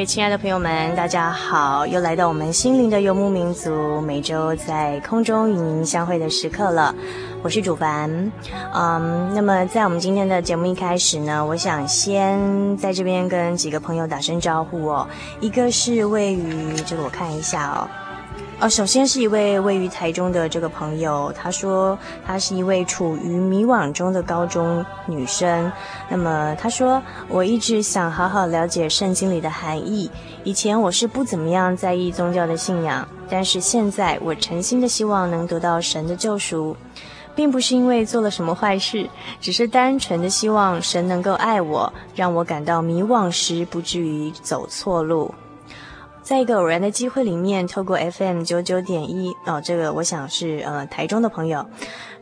位亲爱的朋友们，大家好！又来到我们心灵的游牧民族每周在空中与您相会的时刻了。我是主凡，嗯，那么在我们今天的节目一开始呢，我想先在这边跟几个朋友打声招呼哦。一个是位于这个，我看一下哦。哦，首先是一位位于台中的这个朋友，他说他是一位处于迷惘中的高中女生。那么他说，我一直想好好了解圣经里的含义。以前我是不怎么样在意宗教的信仰，但是现在我诚心的希望能得到神的救赎，并不是因为做了什么坏事，只是单纯的希望神能够爱我，让我感到迷惘时不至于走错路。在一个偶然的机会里面，透过 FM 九九点一哦，这个我想是呃台中的朋友，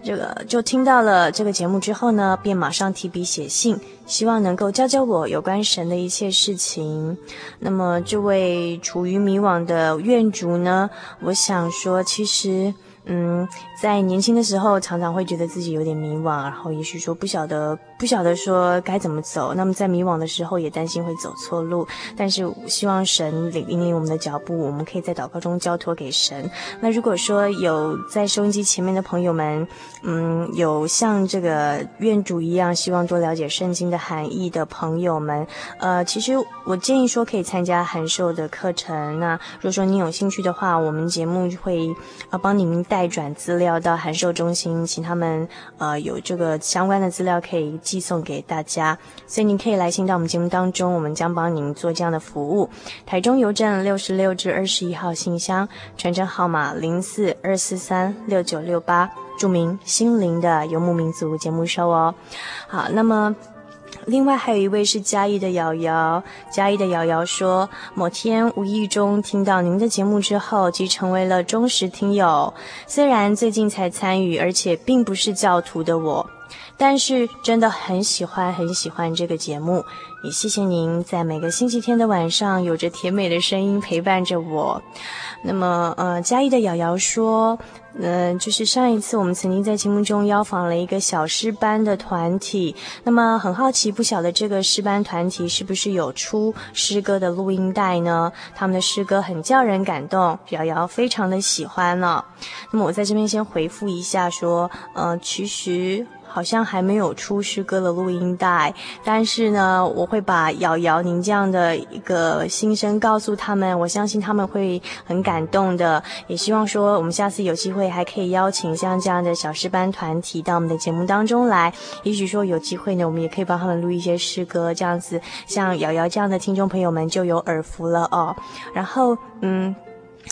这个就听到了这个节目之后呢，便马上提笔写信，希望能够教教我有关神的一切事情。那么这位处于迷惘的愿主呢，我想说其实。嗯，在年轻的时候，常常会觉得自己有点迷惘，然后也许说不晓得不晓得说该怎么走。那么在迷惘的时候，也担心会走错路。但是希望神领引领我们的脚步，我们可以在祷告中交托给神。那如果说有在收音机前面的朋友们，嗯，有像这个愿主一样，希望多了解圣经的含义的朋友们，呃，其实我建议说可以参加函授的课程。那如果说你有兴趣的话，我们节目会呃帮您。代转资料到函授中心，请他们呃有这个相关的资料可以寄送给大家，所以您可以来信到我们节目当中，我们将帮您做这样的服务。台中邮政六十六至二十一号信箱，传真号码零四二四三六九六八，注明心灵的游牧民族节目收哦。好，那么。另外还有一位是嘉义的瑶瑶，嘉义的瑶瑶说，某天无意中听到您的节目之后，即成为了忠实听友。虽然最近才参与，而且并不是教徒的我，但是真的很喜欢很喜欢这个节目。也谢谢您在每个星期天的晚上，有着甜美的声音陪伴着我。那么，呃，嘉义的瑶瑶说。嗯、就是上一次我们曾经在节目中邀访了一个小诗班的团体，那么很好奇，不晓得这个诗班团体是不是有出诗歌的录音带呢？他们的诗歌很叫人感动，瑶瑶非常的喜欢呢、那么我在这边先回复一下说，呃，其实。好像还没有出诗歌的录音带，但是呢，我会把瑶瑶您这样的一个心声告诉他们，我相信他们会很感动的。也希望说，我们下次有机会还可以邀请像这样的小诗班团体到我们的节目当中来。也许说有机会呢，我们也可以帮他们录一些诗歌，这样子，像瑶瑶这样的听众朋友们就有耳福了哦。然后，嗯。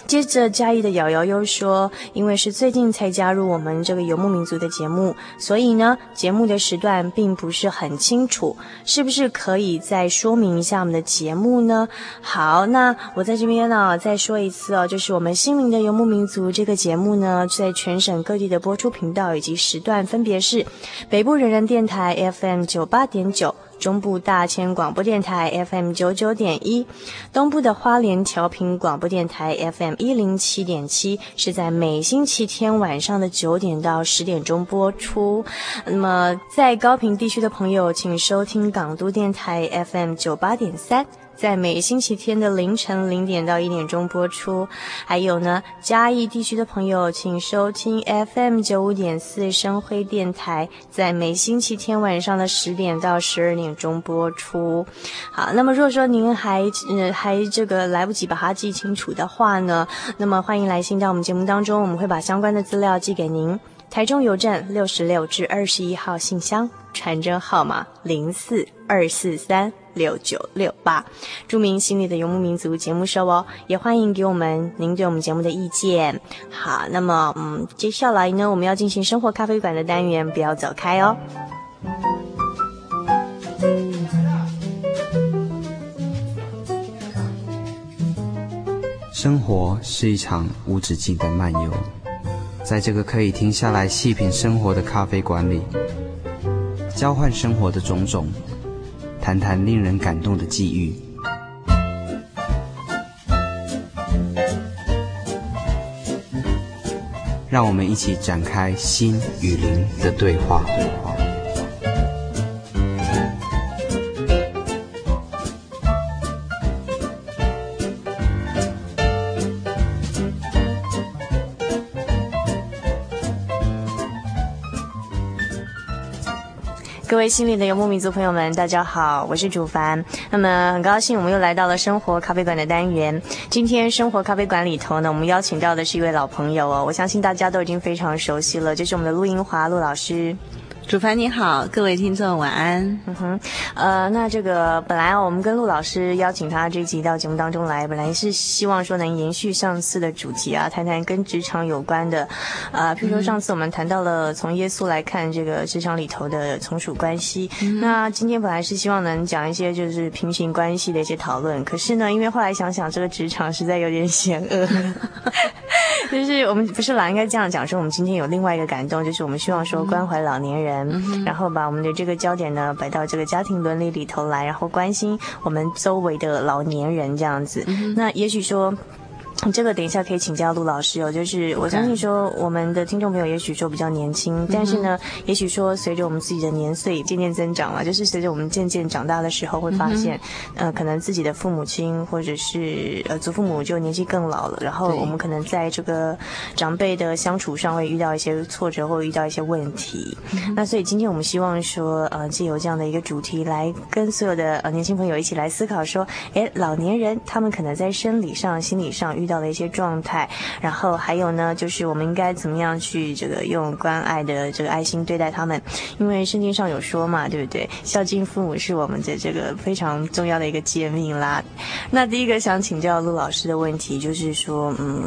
接着嘉义的瑶瑶又说，因为是最近才加入我们这个游牧民族的节目，所以呢，节目的时段并不是很清楚，是不是可以再说明一下我们的节目呢？好，那我在这边呢再说一次哦，就是我们心灵的游牧民族这个节目呢，在全省各地的播出频道以及时段分别是北部人人电台 FM 九八点九。中部大千广播电台 FM 九九点一，东部的花莲调频广播电台 FM 一零七点七，是在每星期天晚上的九点到十点钟播出。那么在高频地区的朋友，请收听港都电台 FM 九八点三。在每星期天的凌晨零点到一点钟播出，还有呢，嘉义地区的朋友，请收听 FM 九五点四声辉电台，在每星期天晚上的十点到十二点钟播出。好，那么如果说您还呃还这个来不及把它记清楚的话呢，那么欢迎来信到我们节目当中，我们会把相关的资料寄给您。台中邮政六十六至二十一号信箱，传真号码零四二四三。六九六八，著名心理的游牧民族节目收哦，也欢迎给我们您对我们节目的意见。好，那么嗯，接下来呢，我们要进行生活咖啡馆的单元，不要走开哦。生活是一场无止境的漫游，在这个可以停下来细品生活的咖啡馆里，交换生活的种种。谈谈令人感动的际遇，让我们一起展开心与灵的对话。各位心里的游牧民族朋友们，大家好，我是主凡。那么很高兴，我们又来到了生活咖啡馆的单元。今天生活咖啡馆里头呢，我们邀请到的是一位老朋友哦，我相信大家都已经非常熟悉了，就是我们的陆英华陆老师。主凡你好，各位听众晚安。嗯哼，呃，那这个本来我们跟陆老师邀请他这一集到节目当中来，本来是希望说能延续上次的主题啊，谈谈跟职场有关的，呃，譬如说上次我们谈到了从耶稣来看这个职场里头的从属关系，嗯，那今天本来是希望能讲一些就是平行关系的一些讨论，可是呢，因为后来想想这个职场实在有点险恶，就是我们不是老，应该这样讲说，我们今天有另外一个感动，就是我们希望说关怀老年人。嗯、然后把我们的这个焦点呢摆到这个家庭伦理里头来，然后关心我们周围的老年人这样子。嗯、那也许说。这个等一下可以请教陆老师哦，就是我相信说我们的听众朋友也许说比较年轻，嗯、但是呢，也许说随着我们自己的年岁渐渐增长嘛，就是随着我们渐渐长大的时候，会发现，嗯、呃，可能自己的父母亲或者是呃祖父母就年纪更老了，然后我们可能在这个长辈的相处上会遇到一些挫折或遇到一些问题。嗯、那所以今天我们希望说，呃，借由这样的一个主题来跟所有的呃年轻朋友一起来思考说，哎，老年人他们可能在生理上、心理上遇遇到的一些状态，然后还有呢，就是我们应该怎么样去这个用关爱的这个爱心对待他们？因为圣经上有说嘛，对不对？孝敬父母是我们的这个非常重要的一个诫命啦。那第一个想请教陆老师的问题就是说，嗯，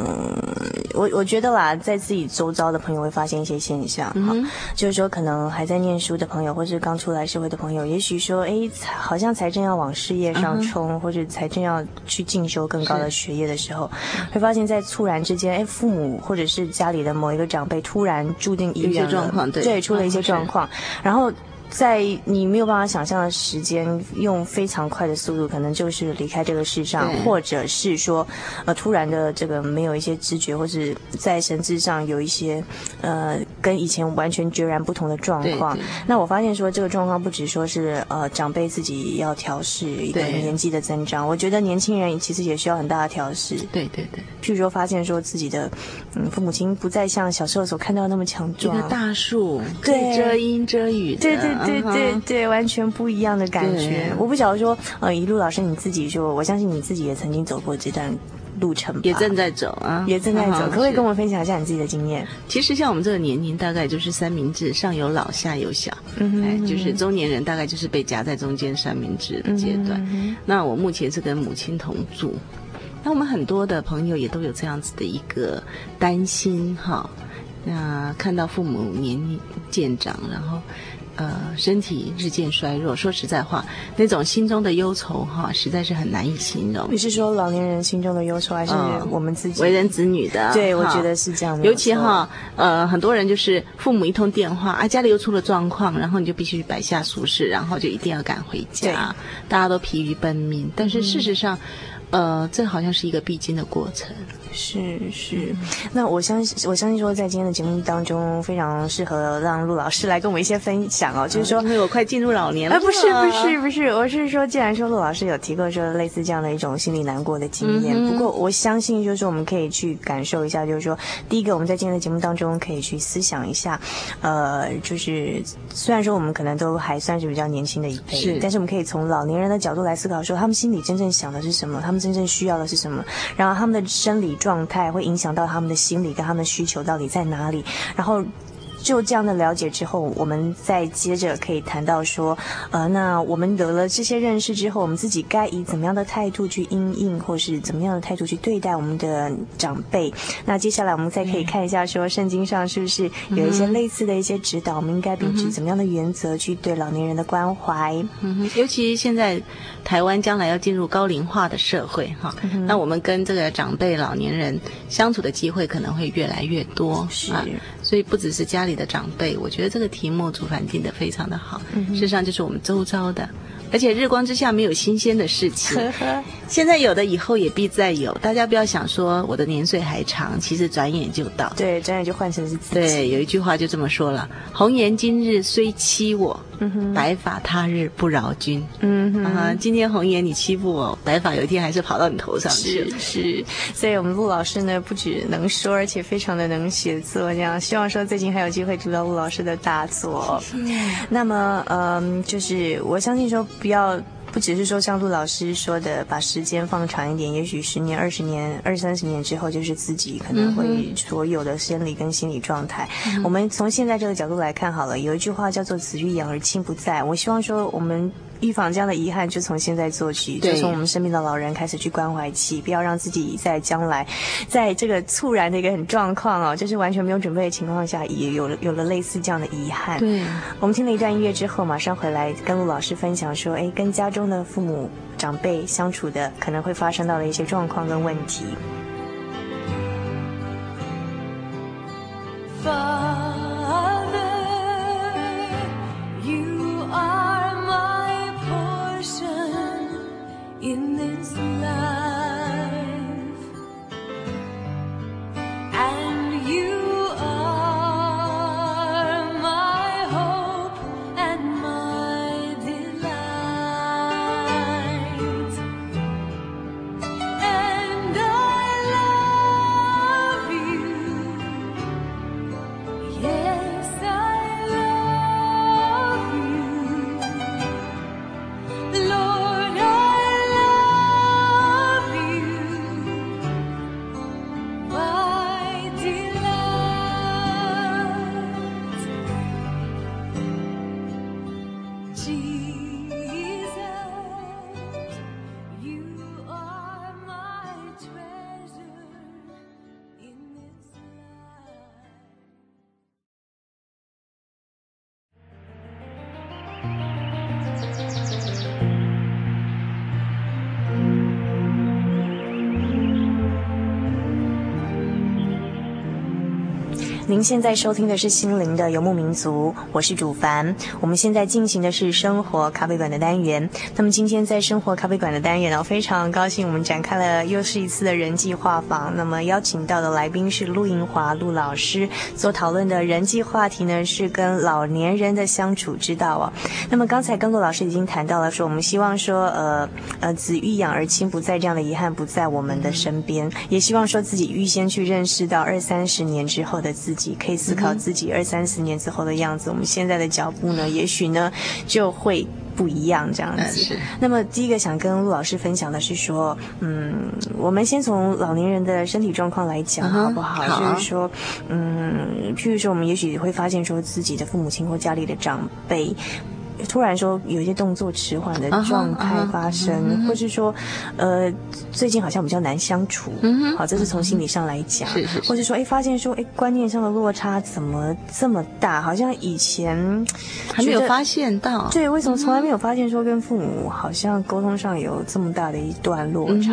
我我觉得啦，在自己周遭的朋友会发现一些现象，哈、嗯，就是说可能还在念书的朋友，或是刚出来社会的朋友，也许说，哎，好像才正要往事业上冲，嗯、或者才正要去进修更高的学业的时候。会发现，在突然之间，哎，父母或者是家里的某一个长辈突然注定医院状况，对，对，出了一些状况，然后。在你没有办法想象的时间，用非常快的速度，可能就是离开这个世上，或者是说，呃，突然的这个没有一些知觉，或是在神智上有一些，呃，跟以前完全截然不同的状况。那我发现说，这个状况不只说是呃长辈自己要调试一个年纪的增长，我觉得年轻人其实也需要很大的调试。对对对。譬如说，发现说自己的嗯父母亲不再像小时候所看到那么强壮，一个大树，对，遮阴遮雨，对对。对对对，完全不一样的感觉。我不晓得说，呃，一路老师你自己说，我相信你自己也曾经走过这段路程吧，也正在走啊，也正在走。可不可以跟我们分享一下你自己的经验？其实像我们这个年龄，大概就是三明治，上有老，下有小，嗯哼，哎，就是中年人，大概就是被夹在中间三明治的阶段。嗯、那我目前是跟母亲同住，那我们很多的朋友也都有这样子的一个担心哈。那看到父母年龄渐长，然后。呃，身体日渐衰弱。说实在话，那种心中的忧愁哈，实在是很难以形容。你是说老年人心中的忧愁，还是我们自己、嗯、为人子女的？对，我觉得是这样的。尤其哈，呃，很多人就是父母一通电话啊，家里又出了状况，然后你就必须摆下俗事，然后就一定要赶回家。大家都疲于奔命，但是事实上，嗯、呃，这好像是一个必经的过程。是是，那我相信我相信说，在今天的节目当中，非常适合让陆老师来跟我们一些分享哦。就是说，因为我快进入老年了。啊，不是不是不是，我是说，既然说陆老师有提过说类似这样的一种心理难过的经验，嗯、不过我相信就是说，我们可以去感受一下，就是说，第一个，我们在今天的节目当中可以去思想一下，呃，就是虽然说我们可能都还算是比较年轻的一辈，是，但是我们可以从老年人的角度来思考，说他们心里真正想的是什么，他们真正需要的是什么，然后他们的生理。状态会影响到他们的心理跟他们的需求到底在哪里，然后。就这样的了解之后，我们再接着可以谈到说，呃，那我们得了这些认识之后，我们自己该以怎么样的态度去应应，或是怎么样的态度去对待我们的长辈？那接下来我们再可以看一下，说圣经上是不是有一些类似的一些指导？我们应该秉持怎么样的原则去对老年人的关怀？嗯哼，尤其现在台湾将来要进入高龄化的社会，哈，那我们跟这个长辈老年人相处的机会可能会越来越多，是。所以不只是家里的长辈，我觉得这个题目主凡定的非常的好。嗯、事实上就是我们周遭的，而且日光之下没有新鲜的事情。现在有的，以后也必再有。大家不要想说我的年岁还长，其实转眼就到。对，转眼就换成是自己。对，有一句话就这么说了：“红颜今日虽欺我。”嗯，白发他日不饶君。嗯哼，啊，今天红颜你欺负我，白发有一天还是跑到你头上去。是是，所以我们陆老师呢，不只能说，而且非常的能写作。这样，希望说最近还有机会读到陆老师的大作。是。那么，嗯，就是我相信说不要。不只是说像陆老师说的，把时间放长一点，也许十年、二十年、二三十年之后，就是自己可能会所有的生理跟心理状态。嗯、我们从现在这个角度来看好了，有一句话叫做“子欲养而亲不在”。我希望说我们。预防这样的遗憾，就从现在做起，就从我们身边的老人开始去关怀起，不要让自己在将来，在这个猝然的一个很状况哦，就是完全没有准备的情况下，也有了有了类似这样的遗憾。对，我们听了一段音乐之后，马上回来跟陆老师分享说，哎，跟家中的父母长辈相处的可能会发生到的一些状况跟问题。您现在收听的是心灵的游牧民族，我是主凡。我们现在进行的是生活咖啡馆的单元。那么今天在生活咖啡馆的单元呢，非常高兴我们展开了又是一次的人际画访。那么邀请到的来宾是陆银华陆老师，所讨论的人际话题呢是跟老年人的相处之道啊。那么刚才跟陆老师已经谈到了说，我们希望说，呃呃，子欲养而亲不在这样的遗憾不在我们的身边，也希望说自己预先去认识到二三十年之后的自己。可以思考自己二三十年之后的样子，我们现在的脚步呢，也许呢就会不一样这样子。是。那么第一个想跟陆老师分享的是说，嗯，我们先从老年人的身体状况来讲好不好？好。就是说，嗯，譬如说，我们也许会发现说自己的父母亲或家里的长辈。突然说有一些动作迟缓的状态发生，uh -huh, uh -huh, 或是说呃最近好像比较难相处，好，这是从心理上来讲，是是，或是说哎发现说哎观念上的落差怎么这么大，好像以前还没有发现到，对，为什么从来没有发现说跟父母好像沟通上有这么大的一段落差？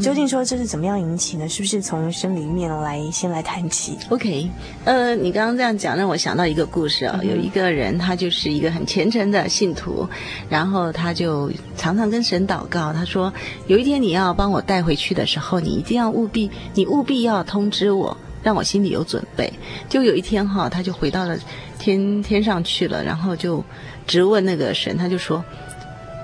究竟说这是怎么样引起呢？是不是从生理面来先来谈起？OK，呃，你刚刚这样讲让我想到一个故事啊、哦，有一个人他就是一个很虔诚的信徒，然后他就常常跟神祷告，他说：“有一天你要帮我带回去的时候，你一定要务必，你务必要通知我，让我心里有准备。”就有一天哈，他就回到了天天上去了，然后就直问那个神，他就说。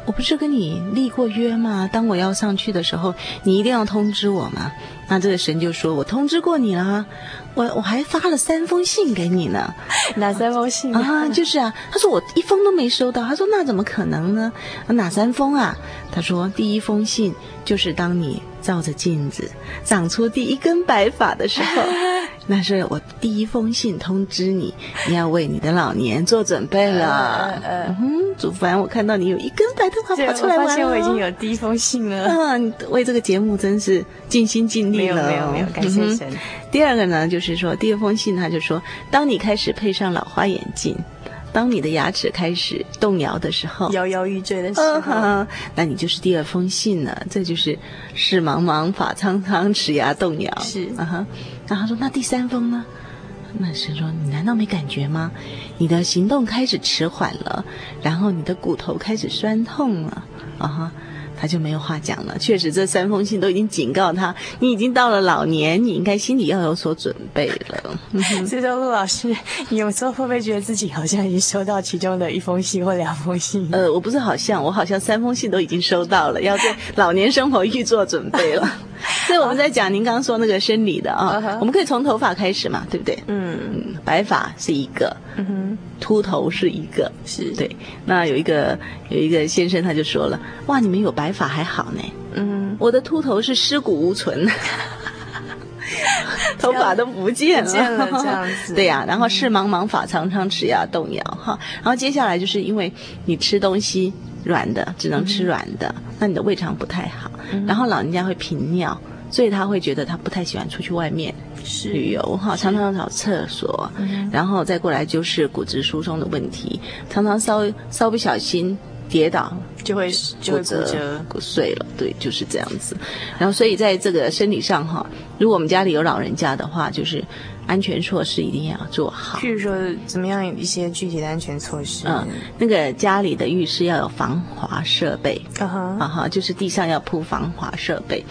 我不是跟你立过约吗？当我要上去的时候，你一定要通知我吗？那这个神就说：“我通知过你了，我我还发了三封信给你呢。”哪三封信啊？就是啊，他说我一封都没收到。他说那怎么可能呢？哪三封啊？他说第一封信就是当你照着镜子长出第一根白发的时候。那是我第一封信通知你，你要为你的老年做准备了。嗯哼，祖凡，我看到你有一根白头发跑出来玩了。我发现我已经有第一封信了。嗯，为这个节目真是尽心尽力了。没有没有没有，感谢神。第二个呢，就是说第二封信，他就说，当你开始配上老花眼镜。当你的牙齿开始动摇的时候，摇摇欲坠的时候，嗯，那你就是第二封信了。这就是视茫茫，法苍苍，齿牙动摇。是，啊哈。那他说，那第三封呢？那神说，你难道没感觉吗？你的行动开始迟缓了，然后你的骨头开始酸痛了，啊哈。他就没有话讲了。确实，这三封信都已经警告他，你已经到了老年，你应该心里要有所准备了。所以说，陆老师，你有时候会不会觉得自己好像已经收到其中的一封信或两封信？呃，我不是好像，我好像三封信都已经收到了，要对老年生活预做准备了。所以我们在讲您刚刚说那个生理的啊，uh -huh. 我们可以从头发开始嘛，对不对？嗯，白发是一个，嗯哼，秃头是一个，是对。那有一个有一个先生他就说了，哇，你们有白发还好呢，嗯，我的秃头是尸骨无存，头发都不见了，不见了这样子。对呀、啊，然后视茫茫，发苍苍，齿牙动摇哈。然后接下来就是因为你吃东西。软的只能吃软的，嗯，那你的胃肠不太好，嗯。然后老人家会频尿，所以他会觉得他不太喜欢出去外面旅游哈，常常找厕所，嗯。然后再过来就是骨质疏松的问题，常常稍稍不小心跌倒就会就会骨折骨碎了。对，就是这样子。然后所以在这个生理上哈，如果我们家里有老人家的话，就是。安全措施一定要做好。譬如说，怎么样一些具体的安全措施？嗯，那个家里的浴室要有防滑设备。啊哈，啊哈，就是地上要铺防滑设备。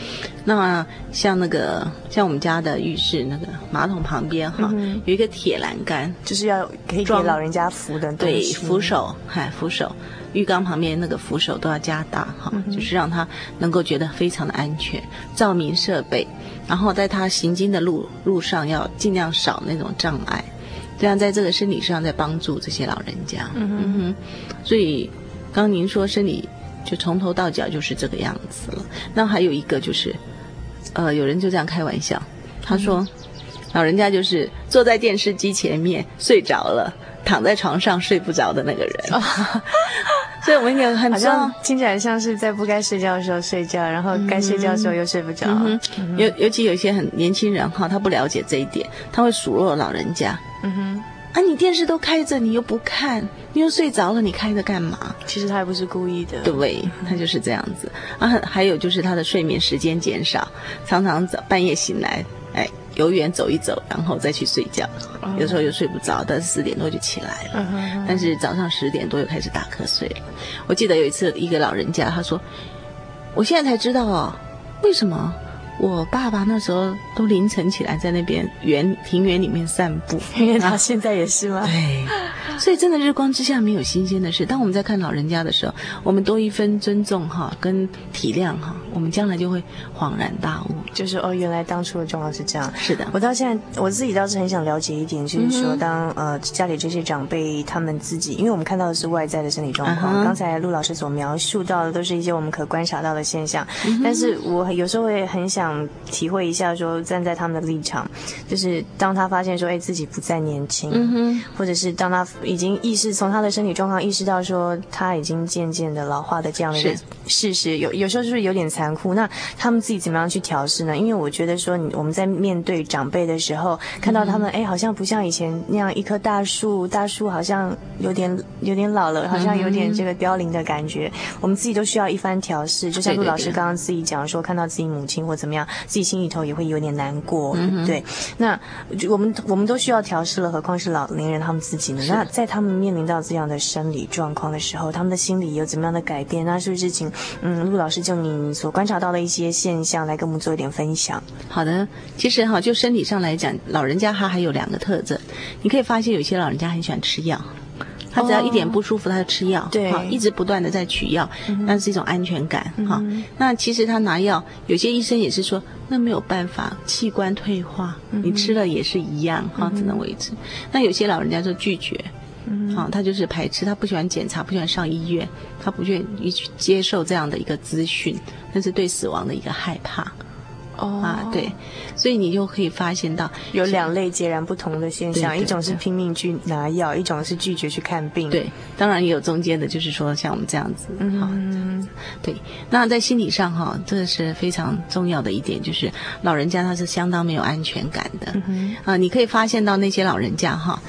那么像那个，像我们家的浴室那个马桶旁边哈、嗯，有一个铁栏杆，就是要可以给老人家扶的。对，扶手，嗨，扶手。浴缸旁边那个扶手都要加大哈、嗯，就是让他能够觉得非常的安全。照明设备。然后在他行经的路路上要尽量少那种障碍，这样在这个生理上在帮助这些老人家。嗯哼，嗯哼，所以刚刚您说生理就从头到脚就是这个样子了。那还有一个就是，呃，有人就这样开玩笑，他说，嗯、老人家就是坐在电视机前面睡着了，躺在床上睡不着的那个人。哦所以我们有很像听起来像是在不该睡觉的时候睡觉，然后该睡觉的时候又睡不着。嗯嗯、尤尤其有一些很年轻人哈，他不了解这一点，他会数落老人家。嗯哼，啊，你电视都开着，你又不看，你又睡着了，你开着干嘛？其实他也不是故意的。对，他就是这样子。啊，还有就是他的睡眠时间减少，常常早半夜醒来，哎。游园走一走，然后再去睡觉。有时候又睡不着，但是四点多就起来了。但是早上十点多又开始打瞌睡了。我记得有一次，一个老人家他说：“我现在才知道哦，为什么？”我爸爸那时候都凌晨起来在那边园庭园里面散步，因为他现在也是吗？对，所以真的日光之下没有新鲜的事。当我们在看老人家的时候，我们多一分尊重哈，跟体谅哈，我们将来就会恍然大悟，就是哦，原来当初的状况是这样。是的，我到现在我自己倒是很想了解一点，就是说当呃家里这些长辈他们自己，因为我们看到的是外在的身体状况，刚、uh. 才陆老师所描述到的都是一些我们可观察到的现象，uh. 但是我有时候会很想。体会一下，说站在他们的立场，就是当他发现说，哎，自己不再年轻，或者是当他已经意识从他的身体状况意识到说他已经渐渐的老化的这样的一个事实，有有时候就是有点残酷。那他们自己怎么样去调试呢？因为我觉得说，我们在面对长辈的时候，看到他们，哎，好像不像以前那样一棵大树，大树好像有点有点老了，好像有点这个凋零的感觉。我们自己都需要一番调试，就像陆老师刚刚自己讲说，看到自己母亲或怎么样，自己心里头也会有点难过，对？那我们我们都需要调试了，何况是老年人他们自己呢？那在他们面临到这样的生理状况的时候，他们的心理有怎么样的改变？那是不是请嗯陆老师就你所观察到的一些现象来跟我们做一点分享？好的，其实哈，就身体上来讲，老人家他还有两个特征，你可以发现有些老人家很喜欢吃药。他只要一点不舒服，他就吃药，对，一直不断的在取药，那是一种安全感，哈。那其实他拿药，有些医生也是说，那没有办法，器官退化，你吃了也是一样，哈，只能维持。那有些老人家就拒绝，啊，他就是排斥，他不喜欢检查，不喜欢上医院，他不愿意去接受这样的一个资讯，那是对死亡的一个害怕。哦、oh. 啊，对，所以你就可以发现到有两类截然不同的现象，一种是拼命去拿药，一种是拒绝去看病。对，当然也有中间的，就是说像我们这样子，嗯、啊，对。那在心理上哈，这是非常重要的一点，就是老人家他是相当没有安全感的。嗯，啊，你可以发现到那些老人家哈，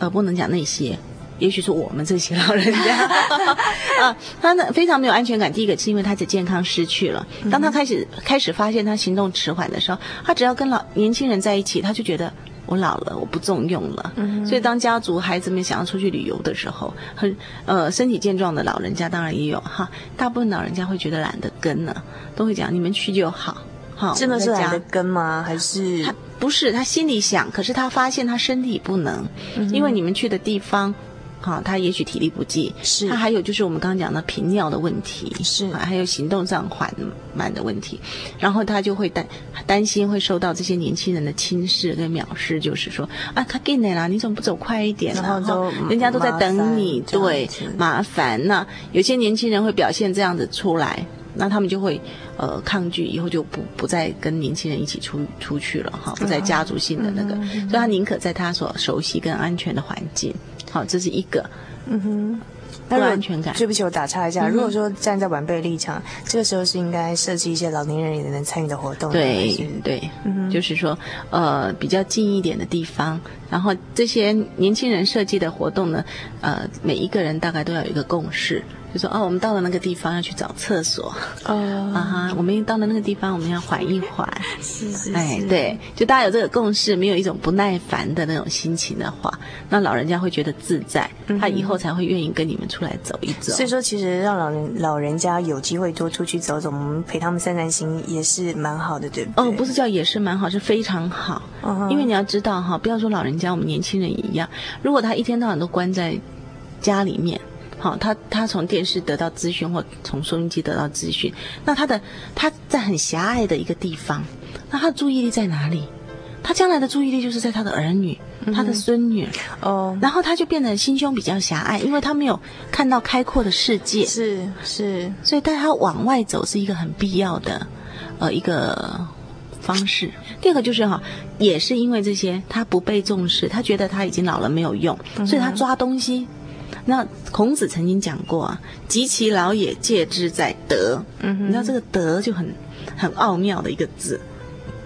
呃，不能讲那些。也许是我们这些老人家，啊，他呢非常没有安全感。第一个是因为他的健康失去了。当他开始开始发现他行动迟缓的时候，他只要跟老年轻人在一起，他就觉得我老了，我不重用了。所以当家族孩子们想要出去旅游的时候，很呃身体健壮的老人家当然也有哈，大部分老人家会觉得懒得跟了，都会讲你们去就好。好，真的是懒得跟吗？还是他不是？他心里想，可是他发现他身体不能，因为你们去的地方。好，他也许体力不济，是他还有就是我们刚刚讲的频尿的问题，是还有行动上缓慢的问题，然后他就会担担心会受到这些年轻人的轻视跟藐视，就是说啊，他给你了，你怎么不走快一点？然后人家都在等你，对，麻烦。那有些年轻人会表现这样子出来，那他们就会呃抗拒，以后就不不再跟年轻人一起出出去了哈，不再家族性的那个，所以他宁可在他所熟悉跟安全的环境。好，这是一个，嗯哼，不安全感。对不起，我打岔一下。嗯、如果说站在晚辈立场，这个时候是应该设计一些老年人也能参与的活动。对对，就是说，呃，比较近一点的地方，然后这些年轻人设计的活动呢，呃，每一个人大概都要有一个共识。就说哦，我们到了那个地方要去找厕所哦，啊哈，我们到了那个地方，我们要缓一缓，是是是，哎，对，就大家有这个共识，没有一种不耐烦的那种心情的话，那老人家会觉得自在，嗯、他以后才会愿意跟你们出来走一走。所以说，其实让老人老人家有机会多出去走走，我们陪他们散散心也是蛮好的，对不对？哦，不是叫也是蛮好，是非常好，哦、因为你要知道哈，不要说老人家，我们年轻人也一样，如果他一天到晚都关在家里面。好，他他从电视得到资讯，或从收音机得到资讯，那他的他在很狭隘的一个地方，那他的注意力在哪里？他将来的注意力就是在他的儿女、嗯、他的孙女哦，然后他就变得心胸比较狭隘，因为他没有看到开阔的世界，是是，所以带他往外走是一个很必要的呃一个方式。第二个就是哈，也是因为这些他不被重视，他觉得他已经老了没有用，所以他抓东西。那孔子曾经讲过啊，“及其老也，戒之在德。”嗯哼，你知道这个“德”就很很奥妙的一个字，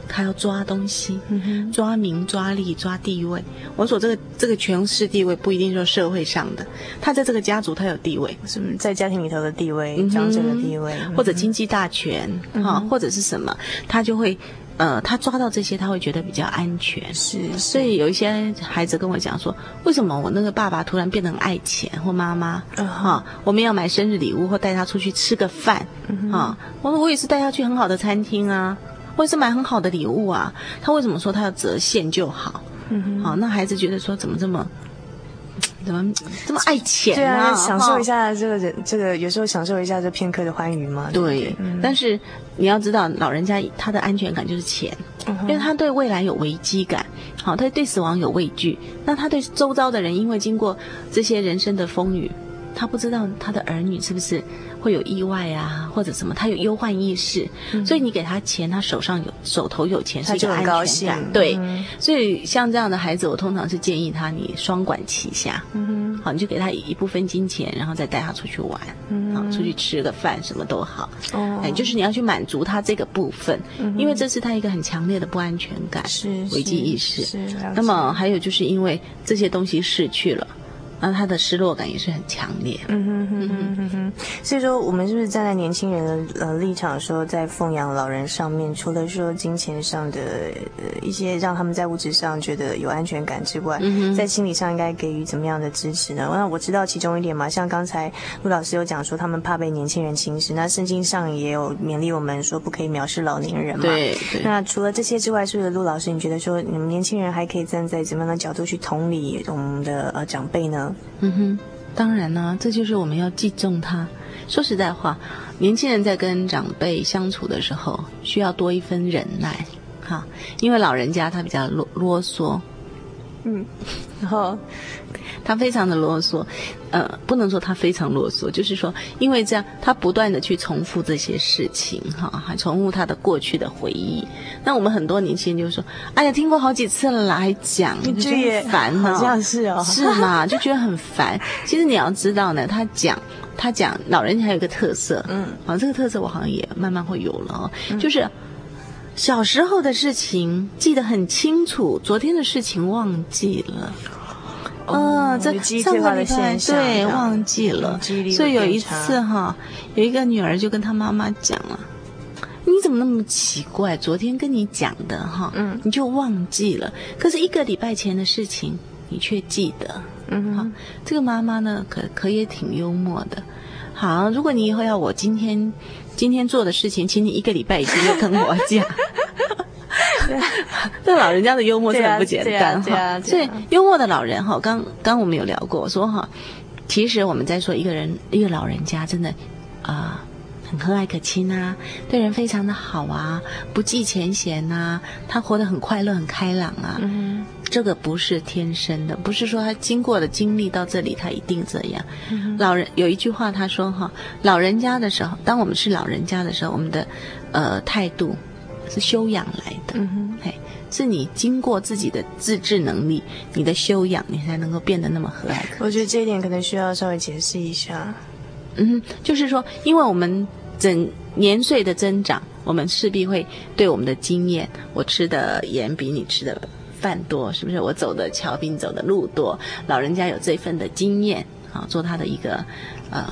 他要抓东西，嗯哼，抓名、抓利、抓地位。我所这个这个权势地位不一定说社会上的，他在这个家族他有地位，是不是在家庭里头的地位，长者的地位，或者经济大权哈，或者是什么，他就会。呃，他抓到这些，他会觉得比较安全。是，所以有一些孩子跟我讲说，为什么我那个爸爸突然变得很爱钱，或妈妈，哈，我们要买生日礼物或带他出去吃个饭，啊，我说我也是带他去很好的餐厅啊，我也是买很好的礼物啊，他为什么说他要折现就好？嗯，好，那孩子觉得说怎么这么。怎么这么爱钱啊？对啊，享受一下这个人，这个有时候享受一下这片刻的欢愉嘛。对，但是你要知道，老人家他的安全感就是钱，因为他对未来有危机感，好，他对死亡有畏惧，那他对周遭的人，因为经过这些人生的风雨，他不知道他的儿女是不是会有意外啊，或者什么，他有忧患意识，嗯、所以你给他钱，他手上有手头有钱，是一个安全感。他就很高兴。对，嗯、所以像这样的孩子，我通常是建议他你双管齐下。嗯哼，好，你就给他一部分金钱，然后再带他出去玩，嗯，好，出去吃个饭，什么都好。哦，哎，就是你要去满足他这个部分，嗯、因为这是他一个很强烈的不安全感，是危机意识。是，是。那么还有就是因为这些东西失去了。那他的失落感也是很强烈。嗯哼哼哼哼哼。所以说，我们是不是站在年轻人的呃立场说，在奉养老人上面，除了说金钱上的呃一些让他们在物质上觉得有安全感之外，嗯、在心理上应该给予怎么样的支持呢？那我知道其中一点嘛，像刚才陆老师有讲说，他们怕被年轻人轻视。那圣经上也有勉励我们说，不可以藐视老年人嘛。对。对那除了这些之外，是不是陆老师，你觉得说，你们年轻人还可以站在怎么样的角度去同理我们的呃长辈呢？嗯哼，当然呢、这就是我们要敬重他。说实在话，年轻人在跟长辈相处的时候，需要多一分忍耐，哈，因为老人家他比较啰啰嗦，嗯，然后。他非常的啰嗦，呃，不能说他非常啰嗦，就是说，因为这样，他不断的去重复这些事情，哈，还重复他的过去的回忆。那我们很多年轻人就说：“哎呀，听过好几次了，来讲，你就很烦哈。”好像是哦，是吗，就觉得很烦。其实你要知道呢，他讲，他讲，老人家还有一个特色，嗯，啊，这个特色我好像也慢慢会有了哦，嗯、就是小时候的事情记得很清楚，昨天的事情忘记了。哦，这上个礼拜对忘记了，所以有一次哈，有一个女儿就跟她妈妈讲了：“你怎么那么奇怪？昨天跟你讲的哈，嗯，你就忘记了。可是一个礼拜前的事情，你却记得。嗯，好，这个妈妈呢，可可也挺幽默的。好，如果你以后要我今天今天做的事情，请你一个礼拜以前就跟我讲。”这老人家的幽默是很不简单哈，所以幽默的老人哈，刚刚我们有聊过，说哈，其实我们在说一个人，一个老人家真的啊、呃，很和蔼可亲啊，对人非常的好啊，不计前嫌呐，他活得很快乐、很开朗啊。嗯，这个不是天生的，不是说他经过的经历到这里，他一定这样。嗯、老人有一句话他说哈，老人家的时候，当我们是老人家的时候，我们的呃态度。是修养来的，嗯哼，嘿，是你经过自己的自制能力，你的修养，你才能够变得那么和蔼可。我觉得这一点可能需要稍微解释一下。嗯，就是说，因为我们整年岁的增长，我们势必会对我们的经验，我吃的盐比你吃的饭多，是不是？我走的桥比你走的路多，老人家有这份的经验啊，做他的一个呃，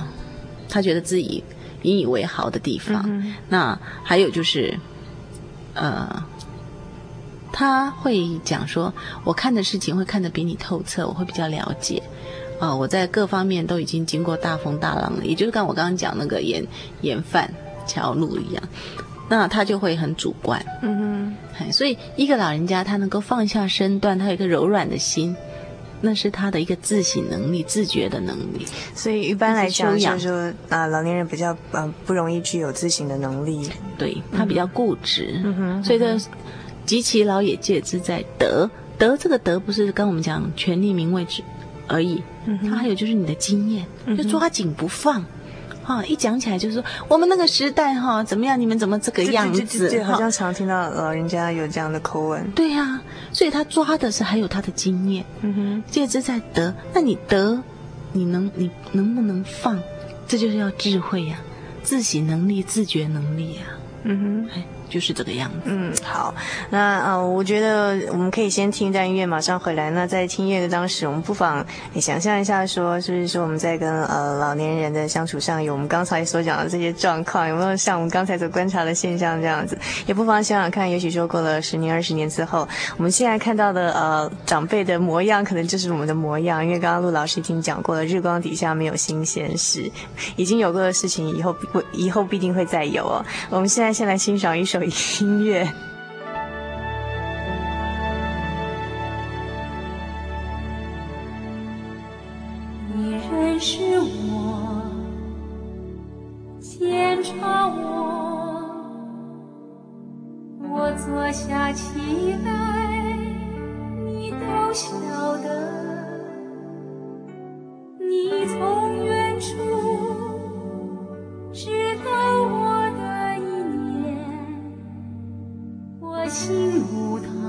他觉得自己引以为豪的地方。嗯，那还有就是。呃，他会讲说，我看的事情会看得比你透彻，我会比较了解。啊、呃，我在各方面都已经经过大风大浪了，也就是跟我刚刚讲那个盐盐饭桥路一样，那他就会很主观。嗯哼，所以一个老人家他能够放下身段，他有一个柔软的心。那是他的一个自省能力、自觉的能力。所以一般来讲，就是说啊、呃，老年人比较嗯、呃、不容易具有自省的能力。对，他比较固执，嗯、哼所以这及其老也戒之在德。德这个德不是跟我们讲权力名位之而已，他还有就是你的经验，就抓紧不放。哈，一讲起来就是说我们那个时代哈怎么样？你们怎么这个样子？好像常听到老人家有这样的口吻。对呀、啊，所以他抓的是还有他的经验。嗯哼，戒之在德，那你德，你能你能不能放？这就是要智慧呀、啊，自省能力、自觉能力呀、啊。嗯哼。就是这个样子。嗯，好，那呃，我觉得我们可以先听一段音乐，马上回来。那在听音乐的当时，我们不妨你想象一下说，说是不是说我们在跟呃老年人的相处上，有我们刚才所讲的这些状况，有没有像我们刚才所观察的现象这样子？也不妨想想看，也许说过了十年、二十年之后，我们现在看到的呃长辈的模样，可能就是我们的模样。因为刚刚陆老师已经讲过了，日光底下没有新鲜事，已经有过的事情，以后不以后必定会再有哦。我们现在先来欣赏一首。音乐。心如塔。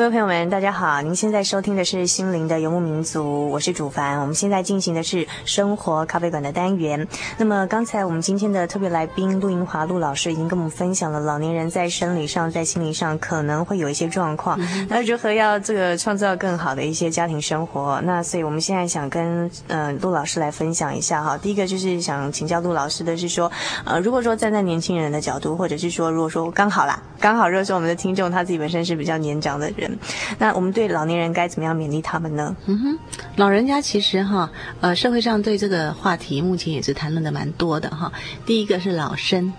各位朋友们，大家好！您现在收听的是《心灵的游牧民族》，我是主凡。我们现在进行的是生活咖啡馆的单元。那么刚才我们今天的特别来宾陆英华陆老师已经跟我们分享了老年人在生理上、在心理上可能会有一些状况，嗯、那如何要这个创造更好的一些家庭生活？那所以我们现在想跟呃陆老师来分享一下哈。第一个就是想请教陆老师的是说，呃，如果说站在年轻人的角度，或者是说如果说刚好啦，刚好如果说我们的听众他自己本身是比较年长的人。那我们对老年人该怎么样勉励他们呢？嗯哼，老人家其实哈，呃，社会上对这个话题目前也是谈论的蛮多的哈。第一个是老身，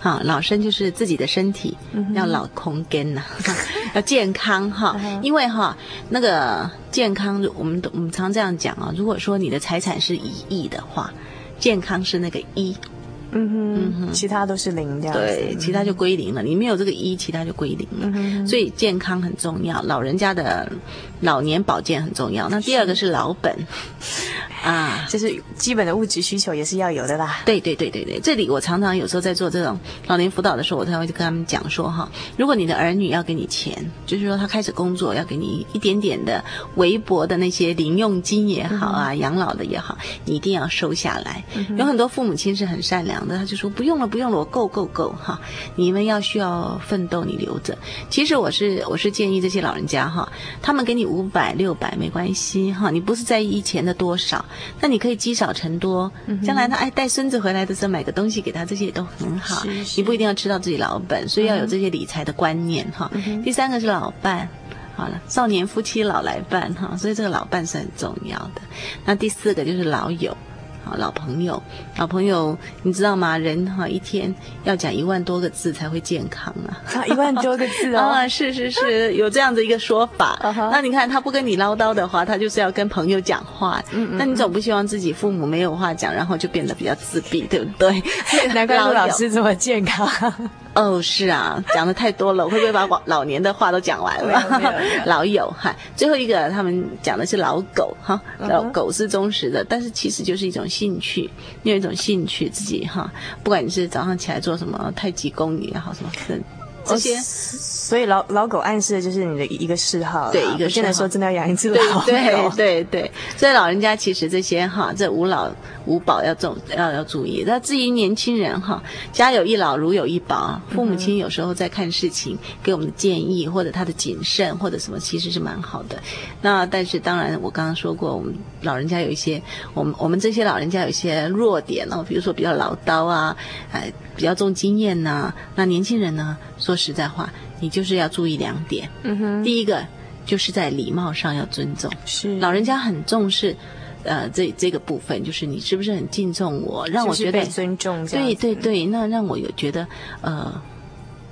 哈，老身就是自己的身体、嗯、要老空根呐，要健康哈。因为哈，那个健康，我们我们常这样讲啊，如果说你的财产是一亿的话，健康是那个一。嗯哼，嗯哼，其他都是零这样子，对，其他就归零了。你没有这个一，其他就归零了。嗯，所以健康很重要，老人家的老年保健很重要。那第二个是老本。啊，就是基本的物质需求也是要有的啦。对对对对对，这里我常常有时候在做这种老年辅导的时候，我才会跟他们讲说哈，如果你的儿女要给你钱，就是说他开始工作要给你一点点的微薄的那些零用金也好啊，嗯、养老的也好，你一定要收下来。嗯、有很多父母亲是很善良的，他就说不用了不用了，我够够够哈，你们要需要奋斗，你留着。其实我是我是建议这些老人家哈，他们给你五百六百没关系哈，你不是在意钱的多少。那你可以积少成多，将来他哎带孙子回来的时候买个东西给他，这些也都很好。是是，你不一定要吃到自己老本，所以要有这些理财的观念哈。第三个是老伴，好了，少年夫妻老来伴哈，所以这个老伴是很重要的。那第四个就是老友。好，老朋友，老朋友，你知道吗？人哈一天要讲一万多个字才会健康啊！啊，一万多个字哦，啊，是是是，有这样的一个说法。那你看他不跟你唠叨的话，他就是要跟朋友讲话。嗯嗯。那你总不希望自己父母没有话讲，然后就变得比较自闭，对不对？难怪陆老师这么健康。哦，是啊，讲的太多了，我会不会把老老年的话都讲完了？老友哈，最后一个他们讲的是老狗哈，老狗是忠实的，但是其实就是一种兴趣，有一种兴趣自己哈，不管你是早上起来做什么太极功也好什么的。这些，所以老老狗暗示的就是你的一个嗜好，对，一个现在说真的要养一只老狗，对对对对，所以老人家其实这些哈，这五老五宝要重要要注意。那至于年轻人哈，家有一老如有一宝，父母亲有时候在看事情给我们的建议或者他的谨慎或者什么，其实是蛮好的。那但是当然，我刚刚说过，我们老人家有一些，我们我们这些老人家有一些弱点哦，比如说比较唠叨啊，哎。比较重经验呐，那年轻人呢？说实在话，你就是要注意两点。嗯哼，第一个就是在礼貌上要尊重，是老人家很重视，呃，这这个部分就是你是不是很敬重我，让我觉得尊重。对对对，那让我有觉得呃。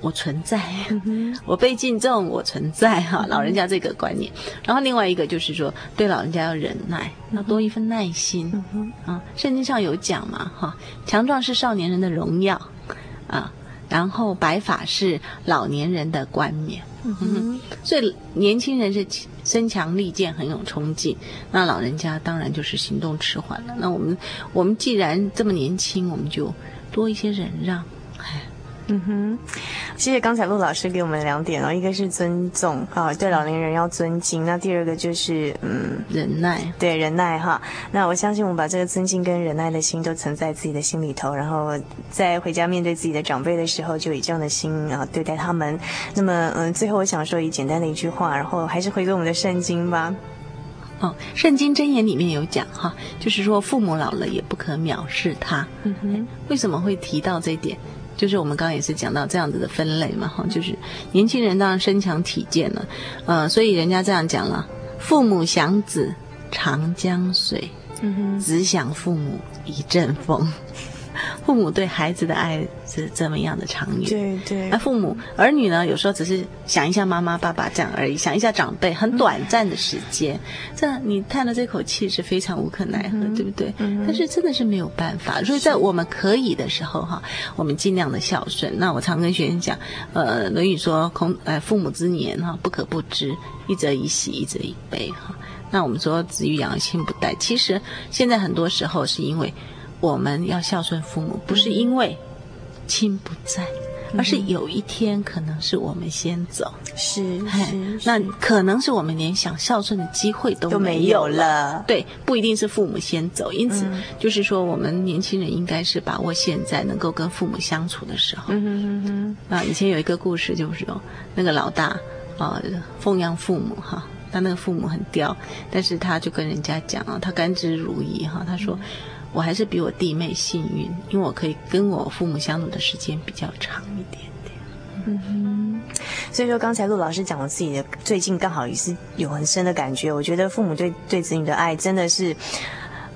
我存在，我被敬重，我存在哈，老人家这个观念。然后另外一个就是说，对老人家要忍耐，要多一份耐心嗯啊。圣经上有讲嘛哈，强壮是少年人的荣耀啊，然后白发是老年人的冠冕。嗯哼，所以年轻人是身强力健，很有冲劲，那老人家当然就是行动迟缓了。那我们我们既然这么年轻，我们就多一些忍让。嗯哼，谢谢刚才陆老师给我们两点哦，一个是尊重啊，对老年人要尊敬；那第二个就是嗯，忍耐，对忍耐哈。那我相信我们把这个尊敬跟忍耐的心都存在自己的心里头，然后在回家面对自己的长辈的时候，就以这样的心啊对待他们。那么嗯，最后我想说以简单的一句话，然后还是回归我们的圣经吧。哦，圣经箴言里面有讲哈，就是说父母老了也不可藐视他。嗯哼，为什么会提到这一点？就是我们刚刚也是讲到这样子的分类嘛，哈，就是年轻人当然身强体健了，呃，所以人家这样讲了，父母想子，长江水，嗯哼，只想父母一阵风。父母对孩子的爱是这么样的长远，对对。那父母儿女呢？有时候只是想一下妈妈爸爸这样而已，想一下长辈，很短暂的时间。嗯、这你叹了这口气是非常无可奈何，嗯、对不对？嗯、但是真的是没有办法。所以在我们可以的时候哈，我们尽量的孝顺。那我常跟学生讲，呃，《论语》说孔呃父母之年哈，不可不知，一则以喜，一则以悲哈。那我们说子欲养而亲不待，其实现在很多时候是因为。我们要孝顺父母，不是因为亲不在，嗯、而是有一天可能是我们先走，是是，那可能是我们连想孝顺的机会都没有了。对，不一定是父母先走，因此、嗯、就是说，我们年轻人应该是把握现在能够跟父母相处的时候。嗯哼哼哼。啊，以前有一个故事，就是有那个老大啊，奉养父母哈，他那个父母很刁，但是他就跟人家讲啊，他甘之如饴哈，他说。嗯我还是比我弟妹幸运，因为我可以跟我父母相处的时间比较长一点点。嗯哼，所以说刚才陆老师讲了自己的最近刚好也是有很深的感觉，我觉得父母对对子女的爱真的是，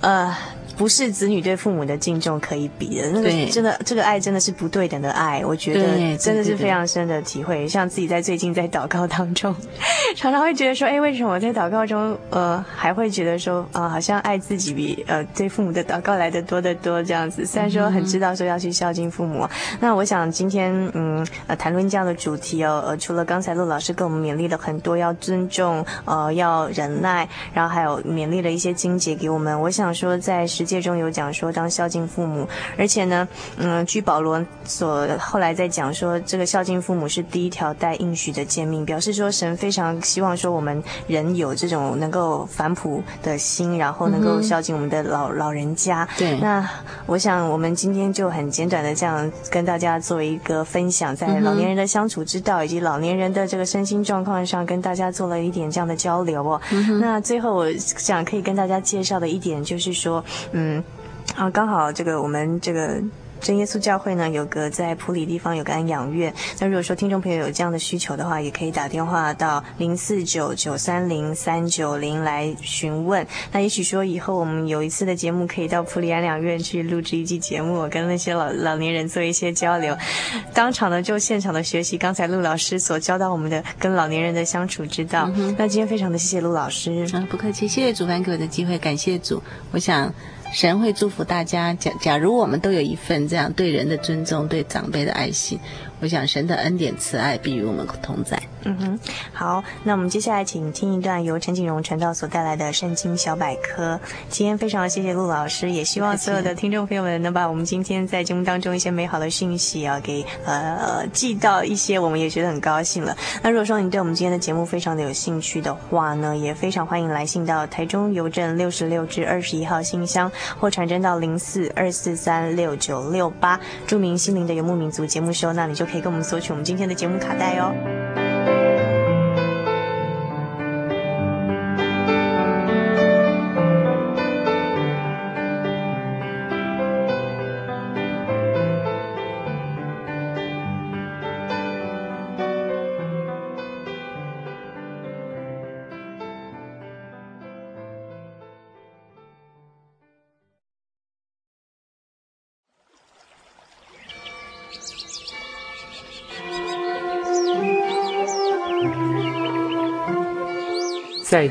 呃。不是子女对父母的敬重可以比的，那个真的这个爱真的是不对等的爱，我觉得真的是非常深的体会。像自己在最近在祷告当中，常常会觉得说，哎，为什么我在祷告中，呃，还会觉得说，啊、呃，好像爱自己比呃对父母的祷告来的多得多这样子。虽然说很知道说要去孝敬父母，嗯、那我想今天嗯呃谈论这样的主题哦，呃，除了刚才陆老师给我们勉励了很多要尊重，呃，要忍耐，然后还有勉励了一些经节给我们。我想说在实诫中有讲说，当孝敬父母，而且呢，嗯，据保罗所后来在讲说，这个孝敬父母是第一条带应许的诫命，表示说神非常希望说我们人有这种能够反哺的心，然后能够孝敬我们的老、嗯、老人家。对，那我想我们今天就很简短的这样跟大家做一个分享，在老年人的相处之道以及老年人的这个身心状况上，跟大家做了一点这样的交流哦。嗯、那最后我想可以跟大家介绍的一点就是说，嗯。啊，刚好这个我们这个。真耶稣教会呢，有个在普里地方有个安养院。那如果说听众朋友有这样的需求的话，也可以打电话到零四九九三零三九零来询问。那也许说以后我们有一次的节目，可以到普里安养院去录制一期节目，跟那些老老年人做一些交流，当场呢就现场的学习刚才陆老师所教导我们的跟老年人的相处之道。嗯、那今天非常的谢谢陆老师。啊，不客气，谢谢主凡给我的机会，感谢主。我想。神会祝福大家。假假如我们都有一份这样对人的尊重、对长辈的爱心，我想神的恩典慈爱必与我们同在。嗯哼，好，那我们接下来请听一段由陈景荣传道所带来的圣经小百科。今天非常谢谢陆老师，也希望所有的听众朋友们能把我们今天在节目当中一些美好的讯息啊，给呃寄到一些，我们也觉得很高兴了。那如果说你对我们今天的节目非常的有兴趣的话呢，也非常欢迎来信到台中邮政六十六至二十一号信箱，或传真到零四二四三六九六八，著名心灵的游牧民族节目收，那你就可以跟我们索取我们今天的节目卡带哦。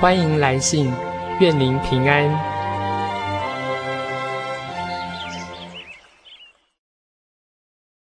欢迎来信，愿您平安。